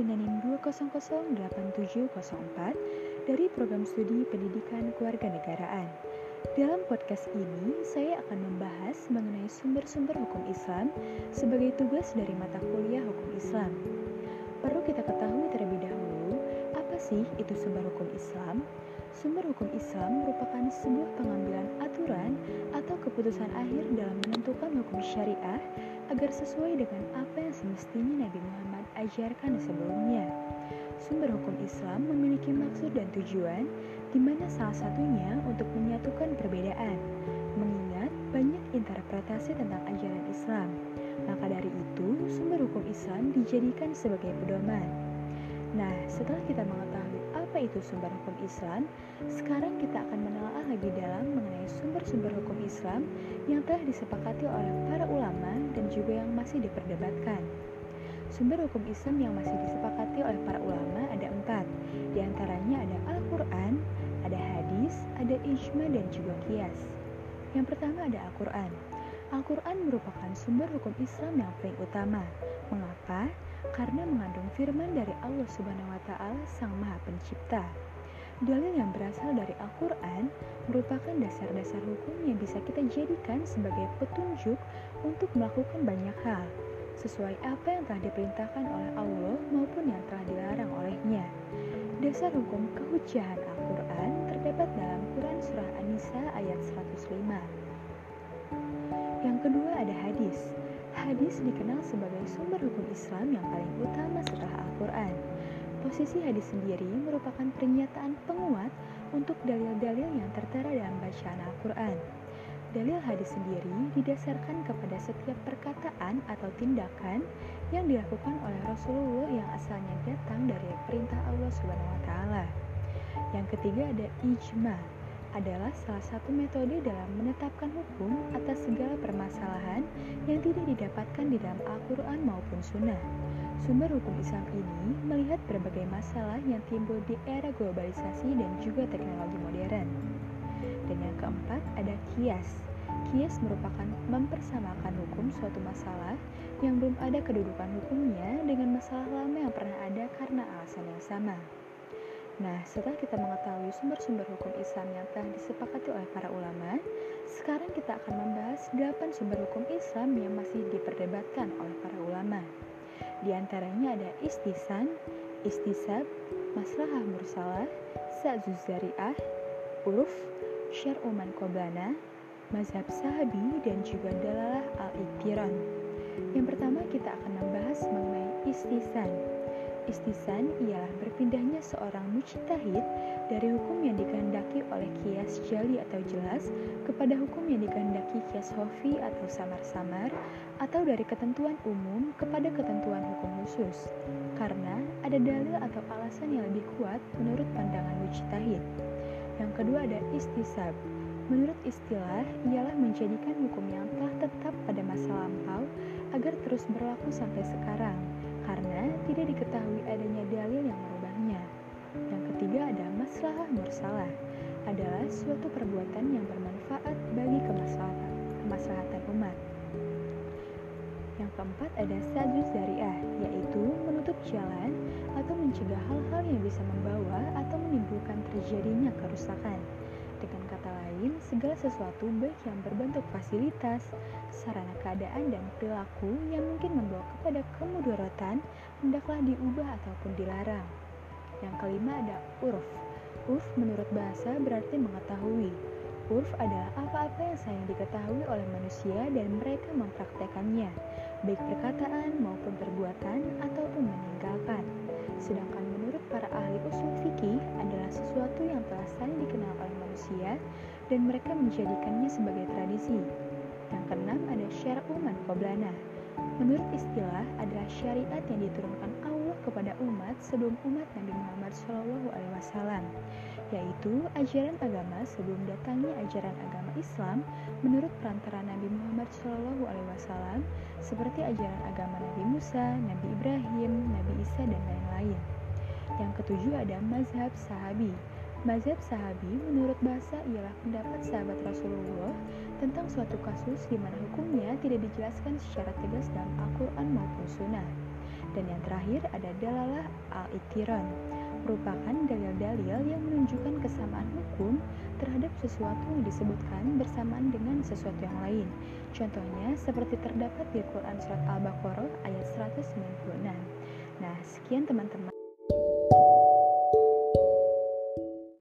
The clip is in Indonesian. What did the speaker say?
008704 dari program studi pendidikan keluarga negaraan. Dalam podcast ini, saya akan membahas mengenai sumber-sumber hukum Islam sebagai tugas dari mata kuliah hukum Islam. Perlu kita ketahui terlebih dahulu, apa sih itu sumber hukum Islam? Sumber hukum Islam merupakan sebuah pengambilan aturan atau keputusan akhir dalam menentukan hukum syariah agar sesuai dengan apa yang semestinya Nabi Muhammad ajarkan sebelumnya. Sumber hukum Islam memiliki maksud dan tujuan, di mana salah satunya untuk menyatukan perbedaan, mengingat banyak interpretasi tentang ajaran Islam. Maka dari itu, sumber hukum Islam dijadikan sebagai pedoman. Nah, setelah kita mengetahui apa itu sumber hukum Islam, sekarang kita akan menelaah lebih dalam mengenai sumber-sumber hukum Islam yang telah disepakati oleh para ulama dan juga yang masih diperdebatkan. Sumber hukum Islam yang masih disepakati oleh para ulama ada empat. Di antaranya ada Al-Quran, ada hadis, ada ijma, dan juga kias. Yang pertama ada Al-Quran. Al-Quran merupakan sumber hukum Islam yang paling utama. Mengapa? Karena mengandung firman dari Allah Subhanahu wa Ta'ala, Sang Maha Pencipta. Dalil yang berasal dari Al-Quran merupakan dasar-dasar hukum yang bisa kita jadikan sebagai petunjuk untuk melakukan banyak hal, sesuai apa yang telah diperintahkan oleh Allah maupun yang telah dilarang olehnya. Dasar hukum kehujahan Al-Quran terdapat dalam Quran Surah An-Nisa ayat 105. Yang kedua ada hadis. Hadis dikenal sebagai sumber hukum Islam yang paling utama setelah Al-Quran. Posisi hadis sendiri merupakan pernyataan penguat untuk dalil-dalil yang tertera dalam bacaan Al-Quran. Dalil hadis sendiri didasarkan kepada setiap perkataan atau tindakan yang dilakukan oleh Rasulullah yang asalnya datang dari perintah Allah Subhanahu wa taala. Yang ketiga ada ijma, adalah salah satu metode dalam menetapkan hukum atas segala permasalahan yang tidak didapatkan di dalam Al-Quran maupun Sunnah. Sumber hukum Islam ini melihat berbagai masalah yang timbul di era globalisasi dan juga teknologi modern. Dan yang keempat ada kias. Kias merupakan mempersamakan hukum suatu masalah yang belum ada kedudukan hukumnya dengan masalah lama yang pernah ada karena alasan yang sama. Nah, setelah kita mengetahui sumber-sumber hukum Islam yang telah disepakati oleh para ulama, sekarang kita akan membahas 8 sumber hukum Islam yang masih diperdebatkan oleh para ulama. Di antaranya ada istisan, istisab, maslahah mursalah, sa'zuzari'ah, uruf, syar'uman qoblana, mazhab sahabi, dan juga dalalah al-iktiran. Yang pertama kita akan membahas mengenai istisan. Istisan ialah berpindahnya seorang mujtahid dari hukum yang dikehendaki oleh kias jali atau jelas kepada hukum yang dikehendaki kias hofi atau samar-samar atau dari ketentuan umum kepada ketentuan hukum khusus karena ada dalil atau alasan yang lebih kuat menurut pandangan mujtahid. Yang kedua ada istisab. Menurut istilah, ialah menjadikan hukum yang telah tetap pada masa lampau agar terus berlaku sampai sekarang, karena tidak diketahui adanya dalil yang merubahnya. Yang ketiga ada maslahah mursalah, adalah suatu perbuatan yang bermanfaat bagi kemaslahatan, kemaslahatan umat. Yang keempat ada sadus dariah, yaitu menutup jalan atau mencegah hal-hal yang bisa membawa atau menimbulkan terjadinya kerusakan. Dengan kata lain, segala sesuatu baik yang berbentuk fasilitas, sarana keadaan dan perilaku yang mungkin membawa kepada kemudaratan hendaklah diubah ataupun dilarang. Yang kelima ada urf. Urf menurut bahasa berarti mengetahui. Urf adalah apa-apa yang sayang diketahui oleh manusia dan mereka mempraktekannya, baik perkataan maupun perbuatan ataupun meninggalkan. Sedangkan menurut para ahli usul dikenal oleh manusia dan mereka menjadikannya sebagai tradisi. Yang keenam ada syar'uman qoblana. Menurut istilah adalah syariat yang diturunkan Allah kepada umat sebelum umat Nabi Muhammad SAW, yaitu ajaran agama sebelum datangnya ajaran agama Islam menurut perantara Nabi Muhammad SAW, seperti ajaran agama Nabi Musa, Nabi Ibrahim, Nabi Isa, dan lain-lain. Yang ketujuh ada mazhab sahabi. Mazhab sahabi menurut bahasa ialah pendapat sahabat Rasulullah tentang suatu kasus di mana hukumnya tidak dijelaskan secara tegas dalam Al-Quran maupun Sunnah. Dan yang terakhir ada dalalah al-iktiran, merupakan dalil-dalil yang menunjukkan kesamaan hukum terhadap sesuatu yang disebutkan bersamaan dengan sesuatu yang lain. Contohnya seperti terdapat di Quran Surat Al-Baqarah ayat 196. Nah, sekian teman-teman.